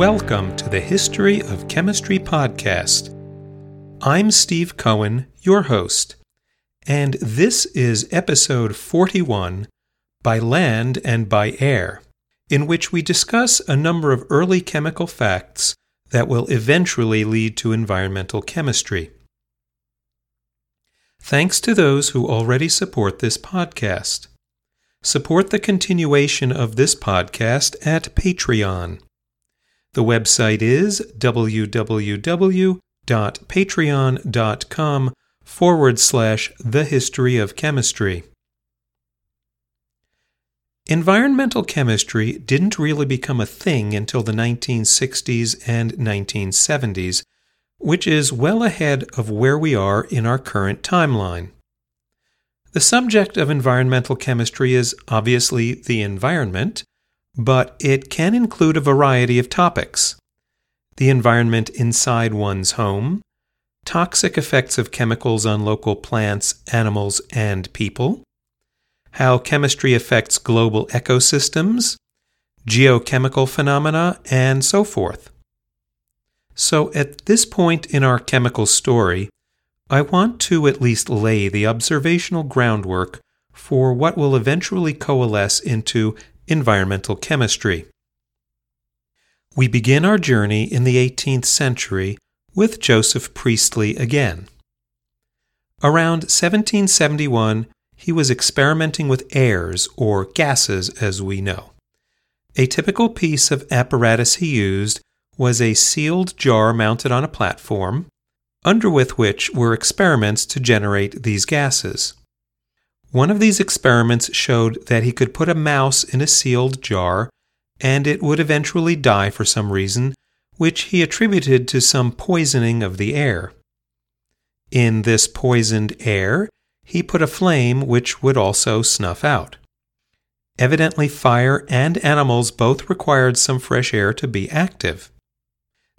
Welcome to the History of Chemistry podcast. I'm Steve Cohen, your host, and this is episode 41 By Land and by Air, in which we discuss a number of early chemical facts that will eventually lead to environmental chemistry. Thanks to those who already support this podcast. Support the continuation of this podcast at Patreon. The website is www.patreon.com forward slash the history of chemistry. Environmental chemistry didn't really become a thing until the 1960s and 1970s, which is well ahead of where we are in our current timeline. The subject of environmental chemistry is obviously the environment, but it can include a variety of topics the environment inside one's home, toxic effects of chemicals on local plants, animals, and people, how chemistry affects global ecosystems, geochemical phenomena, and so forth. So, at this point in our chemical story, I want to at least lay the observational groundwork for what will eventually coalesce into environmental chemistry. We begin our journey in the 18th century with Joseph Priestley again. Around 1771, he was experimenting with airs, or gases as we know. A typical piece of apparatus he used was a sealed jar mounted on a platform, under with which were experiments to generate these gases. One of these experiments showed that he could put a mouse in a sealed jar and it would eventually die for some reason, which he attributed to some poisoning of the air. In this poisoned air, he put a flame which would also snuff out. Evidently, fire and animals both required some fresh air to be active.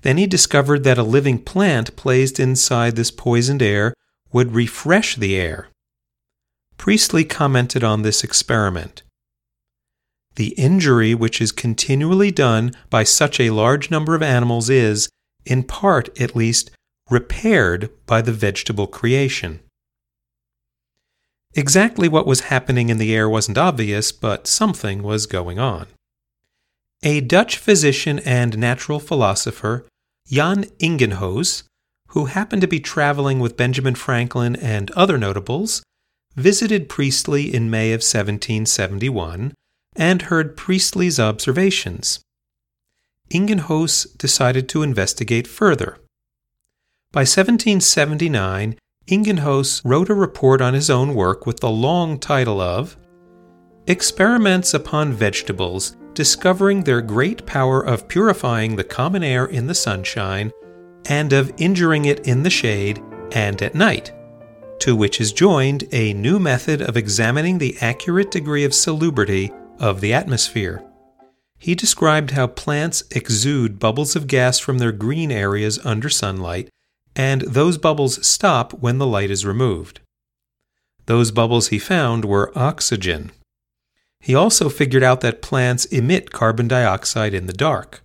Then he discovered that a living plant placed inside this poisoned air would refresh the air. Priestley commented on this experiment. The injury which is continually done by such a large number of animals is, in part at least, repaired by the vegetable creation. Exactly what was happening in the air wasn't obvious, but something was going on. A Dutch physician and natural philosopher, Jan Ingenhousz, who happened to be traveling with Benjamin Franklin and other notables, visited Priestley in May of 1771 and heard Priestley's observations. Ingenhousz decided to investigate further. By 1779, Ingenhousz wrote a report on his own work with the long title of Experiments upon Vegetables Discovering Their Great Power of Purifying the Common Air in the Sunshine and of Injuring It in the Shade and at Night to which is joined a new method of examining the accurate degree of salubrity of the atmosphere. He described how plants exude bubbles of gas from their green areas under sunlight, and those bubbles stop when the light is removed. Those bubbles he found were oxygen. He also figured out that plants emit carbon dioxide in the dark.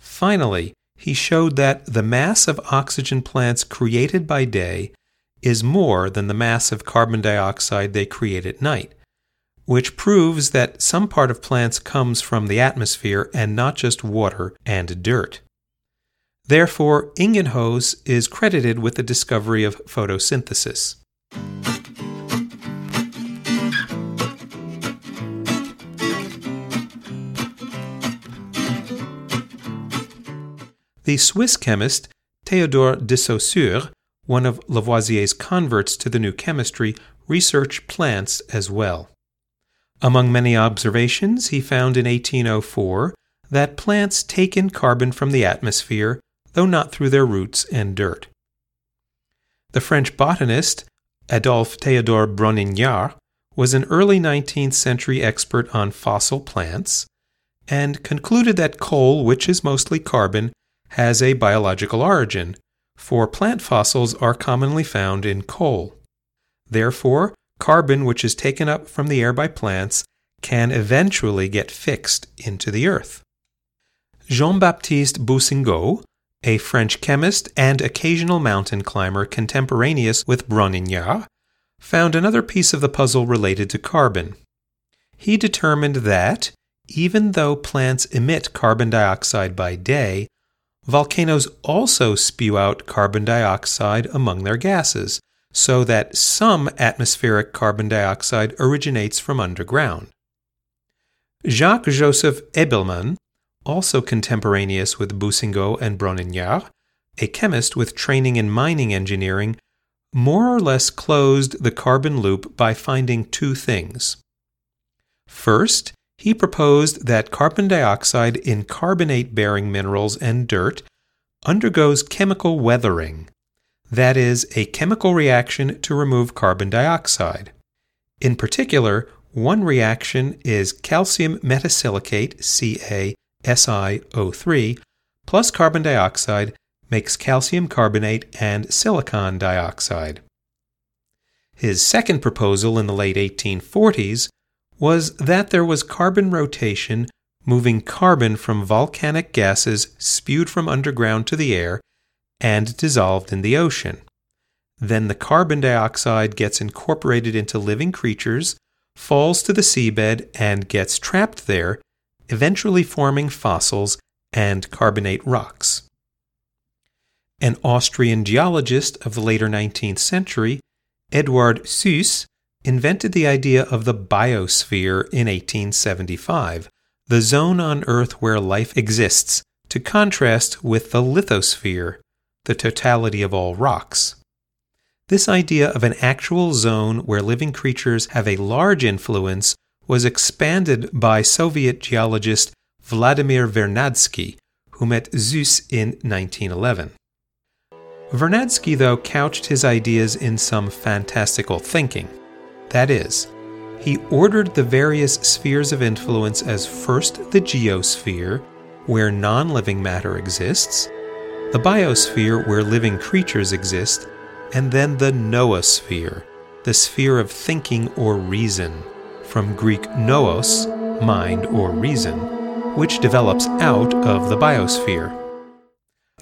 Finally, he showed that the mass of oxygen plants created by day is more than the mass of carbon dioxide they create at night, which proves that some part of plants comes from the atmosphere and not just water and dirt. Therefore, Ingenhousz is credited with the discovery of photosynthesis. The Swiss chemist Theodore de Saussure one of Lavoisier's converts to the new chemistry, researched plants as well. Among many observations, he found in 1804 that plants take in carbon from the atmosphere, though not through their roots and dirt. The French botanist Adolphe Théodore Brongniart was an early 19th century expert on fossil plants and concluded that coal, which is mostly carbon, has a biological origin, for plant fossils are commonly found in coal. Therefore, carbon which is taken up from the air by plants can eventually get fixed into the earth. Jean Baptiste Boussingault, a French chemist and occasional mountain climber contemporaneous with Brongniart, found another piece of the puzzle related to carbon. He determined that, even though plants emit carbon dioxide by day, volcanoes also spew out carbon dioxide among their gases, so that some atmospheric carbon dioxide originates from underground. Jacques Joseph Ébelmen, also contemporaneous with Boussingault and Brongniart, a chemist with training in mining engineering, more or less closed the carbon loop by finding two things. First, he proposed that carbon dioxide in carbonate bearing minerals and dirt undergoes chemical weathering, that is, a chemical reaction to remove carbon dioxide. In particular, one reaction is calcium metasilicate, CaSiO3, plus carbon dioxide makes calcium carbonate and silicon dioxide. His second proposal in the late 1840s was that there was carbon rotation moving carbon from volcanic gases spewed from underground to the air and dissolved in the ocean. Then the carbon dioxide gets incorporated into living creatures, falls to the seabed, and gets trapped there, eventually forming fossils and carbonate rocks. An Austrian geologist of the later 19th century, Eduard Suess, invented the idea of the biosphere in 1875, the zone on Earth where life exists, to contrast with the lithosphere, the totality of all rocks. This idea of an actual zone where living creatures have a large influence was expanded by Soviet geologist Vladimir Vernadsky, who met Suess in 1911. Vernadsky, though, couched his ideas in some fantastical thinking. That is, he ordered the various spheres of influence as first the geosphere, where non living matter exists, the biosphere, where living creatures exist, and then the noosphere, the sphere of thinking or reason, from Greek noos, mind or reason, which develops out of the biosphere.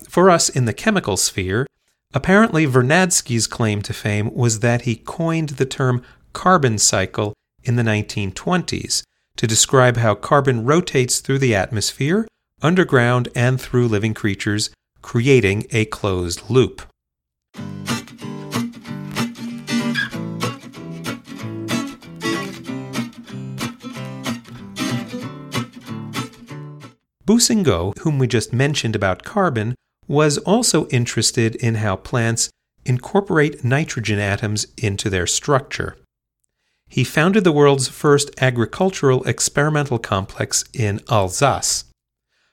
For us in the chemical sphere, apparently Vernadsky's claim to fame was that he coined the term carbon cycle in the 1920s to describe how carbon rotates through the atmosphere, underground, and through living creatures, creating a closed loop. Boussingault, whom we just mentioned about carbon, was also interested in how plants incorporate nitrogen atoms into their structure he founded the world's first agricultural experimental complex in Alsace.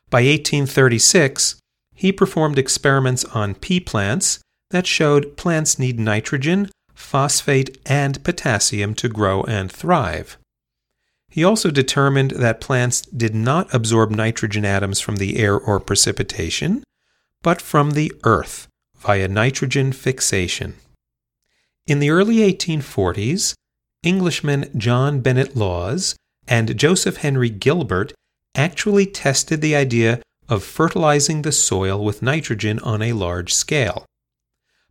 By 1836, he performed experiments on pea plants that showed plants need nitrogen, phosphate, and potassium to grow and thrive. He also determined that plants did not absorb nitrogen atoms from the air or precipitation, but from the earth via nitrogen fixation. In the early 1840s, Englishmen John Bennet Lawes and Joseph Henry Gilbert actually tested the idea of fertilizing the soil with nitrogen on a large scale.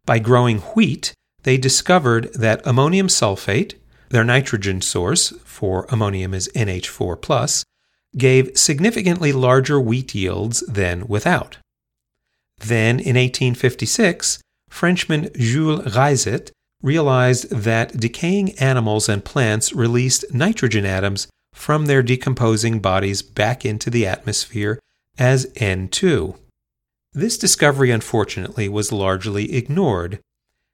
By growing wheat, they discovered that ammonium sulfate, their nitrogen source, for ammonium is NH4, gave significantly larger wheat yields than without. Then, in 1856, Frenchman Jules Reiset realized that decaying animals and plants released nitrogen atoms from their decomposing bodies back into the atmosphere as N2. This discovery, unfortunately, was largely ignored.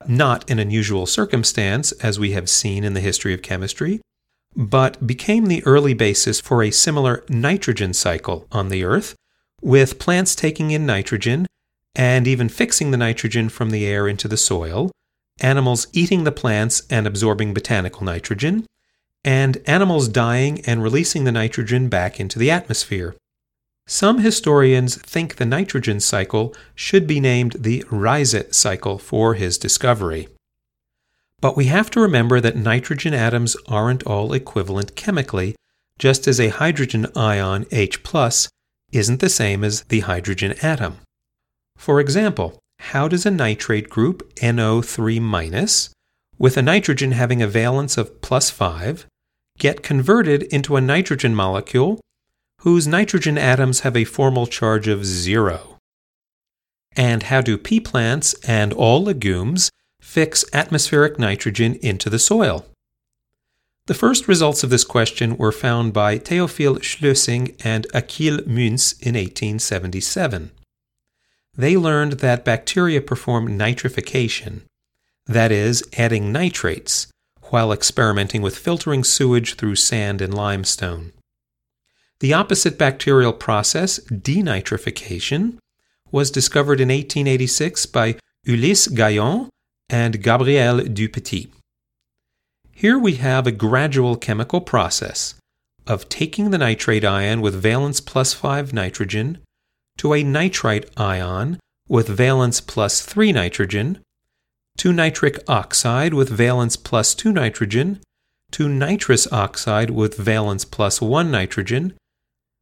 Not an unusual circumstance, as we have seen in the history of chemistry, but became the early basis for a similar nitrogen cycle on the Earth, with plants taking in nitrogen and even fixing the nitrogen from the air into the soil, animals eating the plants and absorbing botanical nitrogen, and animals dying and releasing the nitrogen back into the atmosphere. Some historians think the nitrogen cycle should be named the Reiset cycle for his discovery. But we have to remember that nitrogen atoms aren't all equivalent chemically, just as a hydrogen ion H isn't the same as the hydrogen atom. For example, how does a nitrate group, NO3 minus, with a nitrogen having a valence of plus 5, get converted into a nitrogen molecule whose nitrogen atoms have a formal charge of zero? And how do pea plants and all legumes fix atmospheric nitrogen into the soil? The first results of this question were found by Theophile Schlœsing and Achille Müntz in 1877. They learned that bacteria perform nitrification, that is, adding nitrates, while experimenting with filtering sewage through sand and limestone. The opposite bacterial process, denitrification, was discovered in 1886 by Ulysse Gayon and Gabriel Dupetit. Here we have a gradual chemical process of taking the nitrate ion with valence plus 5 nitrogen to a nitrite ion with valence plus 3 nitrogen, to nitric oxide with valence plus 2 nitrogen, to nitrous oxide with valence plus 1 nitrogen,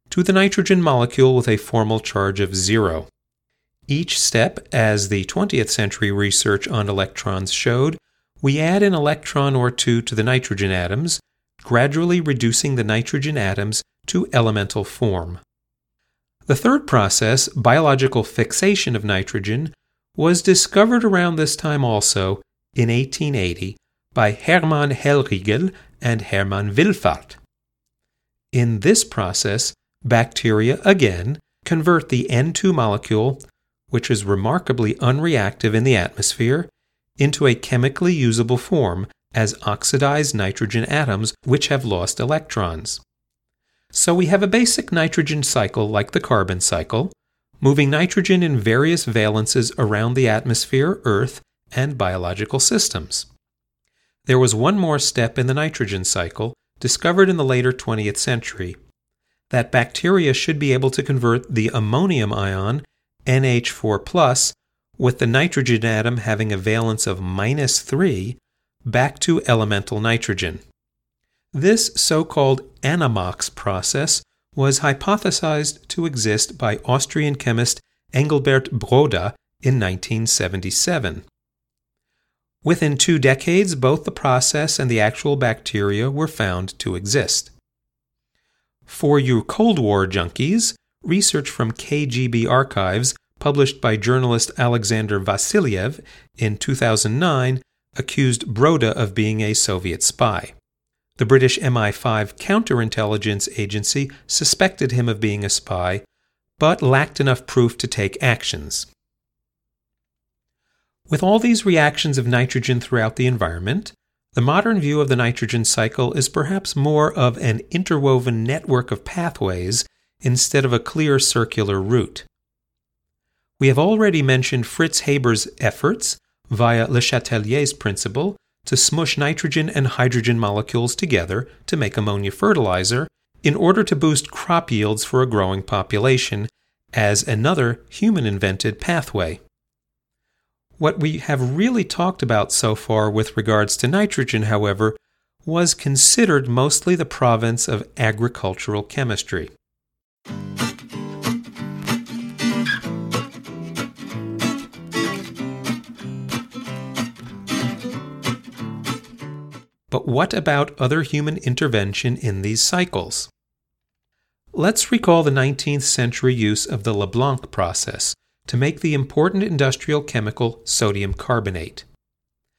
to the nitrogen molecule with a formal charge of 0. Each step, as the 20th century research on electrons showed, we add an electron or two to the nitrogen atoms, gradually reducing the nitrogen atoms to elemental form. The third process, biological fixation of nitrogen, was discovered around this time also, in 1880, by Hermann Hellriegel and Hermann Wilfarth. In this process, bacteria again convert the N2 molecule, which is remarkably unreactive in the atmosphere, into a chemically usable form as oxidized nitrogen atoms which have lost electrons. So we have a basic nitrogen cycle like the carbon cycle, moving nitrogen in various valences around the atmosphere, Earth, and biological systems. There was one more step in the nitrogen cycle, discovered in the later 20th century, that bacteria should be able to convert the ammonium ion, NH4, with the nitrogen atom having a valence of minus 3, back to elemental nitrogen. This so called anammox process was hypothesized to exist by Austrian chemist Engelbert Broda in 1977. Within two decades, both the process and the actual bacteria were found to exist. For you Cold War junkies, research from KGB archives published by journalist Alexander Vassiliev in 2009 accused Broda of being a Soviet spy. The British MI5 counterintelligence agency suspected him of being a spy, but lacked enough proof to take actions. With all these reactions of nitrogen throughout the environment, the modern view of the nitrogen cycle is perhaps more of an interwoven network of pathways instead of a clear circular route. We have already mentioned Fritz Haber's efforts, via Le Chatelier's principle, to smush nitrogen and hydrogen molecules together to make ammonia fertilizer in order to boost crop yields for a growing population as another human invented pathway. What we have really talked about so far with regards to nitrogen, however, was considered mostly the province of agricultural chemistry. But what about other human intervention in these cycles? Let's recall the 19th century use of the Leblanc process to make the important industrial chemical sodium carbonate.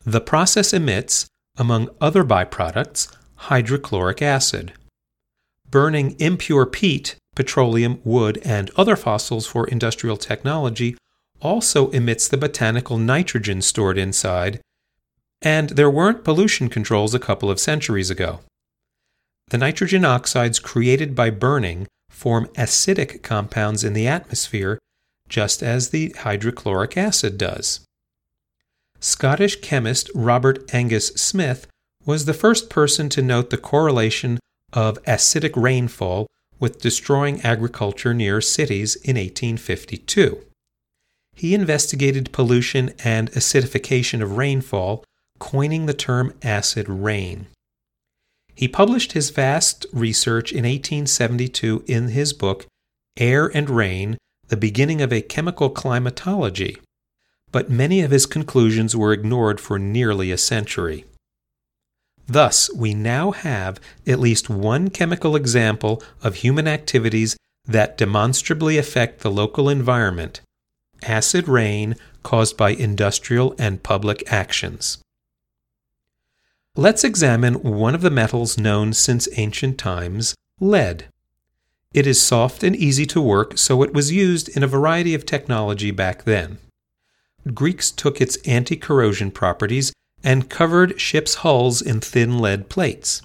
The process emits, among other byproducts, hydrochloric acid. Burning impure peat, petroleum, wood, and other fossils for industrial technology also emits the botanical nitrogen stored inside, and there weren't pollution controls a couple of centuries ago. The nitrogen oxides created by burning form acidic compounds in the atmosphere, just as the hydrochloric acid does. Scottish chemist Robert Angus Smith was the first person to note the correlation of acidic rainfall with destroying agriculture near cities in 1852. He investigated pollution and acidification of rainfall coining the term acid rain. He published his vast research in 1872 in his book air and rain the beginning of a chemical climatology, but many of his conclusions were ignored for nearly a century. Thus, we now have at least one chemical example of human activities that demonstrably affect the local environment acid rain caused by industrial and public actions. Let's examine one of the metals known since ancient times, lead. It is soft and easy to work, so it was used in a variety of technology back then. Greeks took its anti corrosion properties and covered ships' hulls in thin lead plates.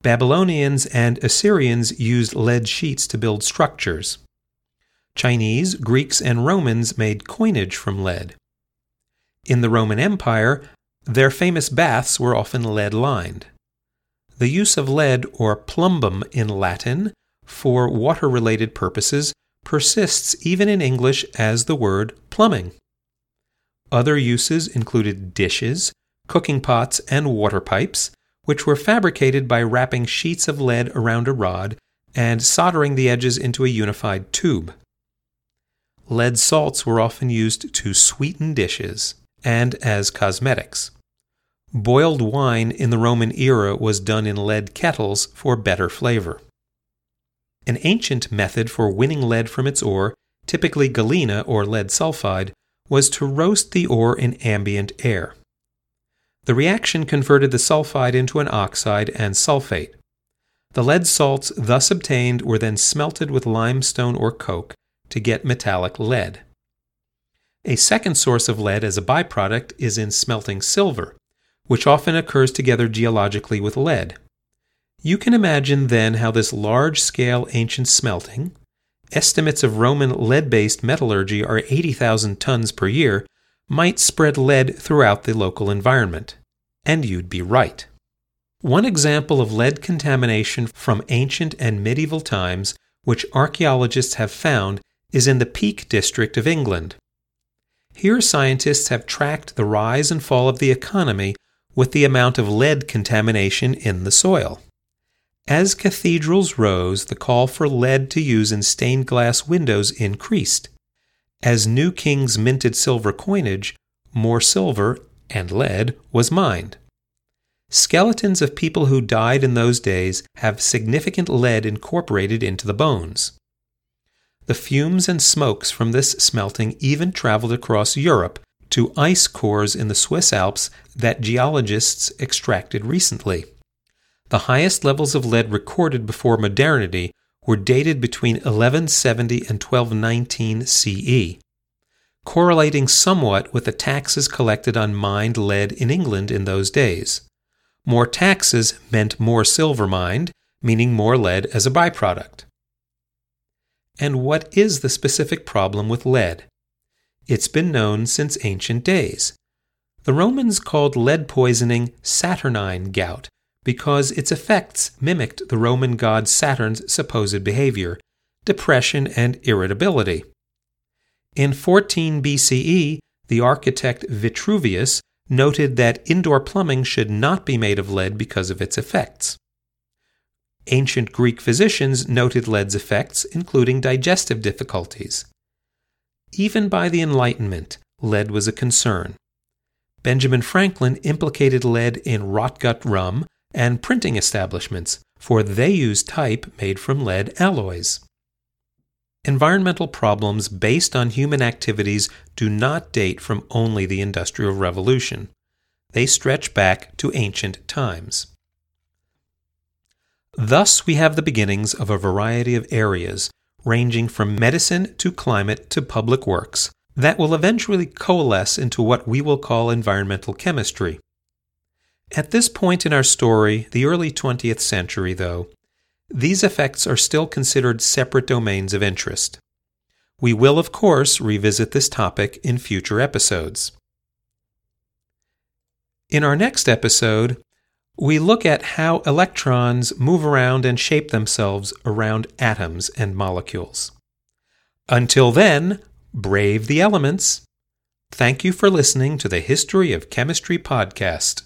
Babylonians and Assyrians used lead sheets to build structures. Chinese, Greeks, and Romans made coinage from lead. In the Roman Empire, their famous baths were often lead lined. The use of lead, or plumbum in Latin, for water related purposes persists even in English as the word plumbing. Other uses included dishes, cooking pots, and water pipes, which were fabricated by wrapping sheets of lead around a rod and soldering the edges into a unified tube. Lead salts were often used to sweeten dishes and as cosmetics. Boiled wine in the Roman era was done in lead kettles for better flavor. An ancient method for winning lead from its ore, typically galena or lead sulfide, was to roast the ore in ambient air. The reaction converted the sulfide into an oxide and sulfate. The lead salts thus obtained were then smelted with limestone or coke to get metallic lead. A second source of lead as a byproduct is in smelting silver, which often occurs together geologically with lead. You can imagine then how this large scale ancient smelting, estimates of Roman lead based metallurgy are 80,000 tons per year, might spread lead throughout the local environment. And you'd be right. One example of lead contamination from ancient and medieval times, which archaeologists have found, is in the Peak District of England. Here, scientists have tracked the rise and fall of the economy with the amount of lead contamination in the soil. As cathedrals rose, the call for lead to use in stained glass windows increased. As new kings minted silver coinage, more silver and lead was mined. Skeletons of people who died in those days have significant lead incorporated into the bones. The fumes and smokes from this smelting even traveled across Europe to ice cores in the Swiss Alps that geologists extracted recently. The highest levels of lead recorded before modernity were dated between 1170 and 1219 CE, correlating somewhat with the taxes collected on mined lead in England in those days. More taxes meant more silver mined, meaning more lead as a byproduct. And what is the specific problem with lead? It's been known since ancient days. The Romans called lead poisoning Saturnine gout because its effects mimicked the Roman god Saturn's supposed behavior depression and irritability. In 14 BCE, the architect Vitruvius noted that indoor plumbing should not be made of lead because of its effects. Ancient Greek physicians noted lead's effects, including digestive difficulties. Even by the Enlightenment, lead was a concern. Benjamin Franklin implicated lead in rotgut rum and printing establishments, for they use type made from lead alloys. Environmental problems based on human activities do not date from only the Industrial Revolution. They stretch back to ancient times. Thus, we have the beginnings of a variety of areas, ranging from medicine to climate to public works, that will eventually coalesce into what we will call environmental chemistry. At this point in our story, the early 20th century, though, these effects are still considered separate domains of interest. We will, of course, revisit this topic in future episodes. In our next episode, we look at how electrons move around and shape themselves around atoms and molecules. Until then, brave the elements. Thank you for listening to the History of Chemistry podcast.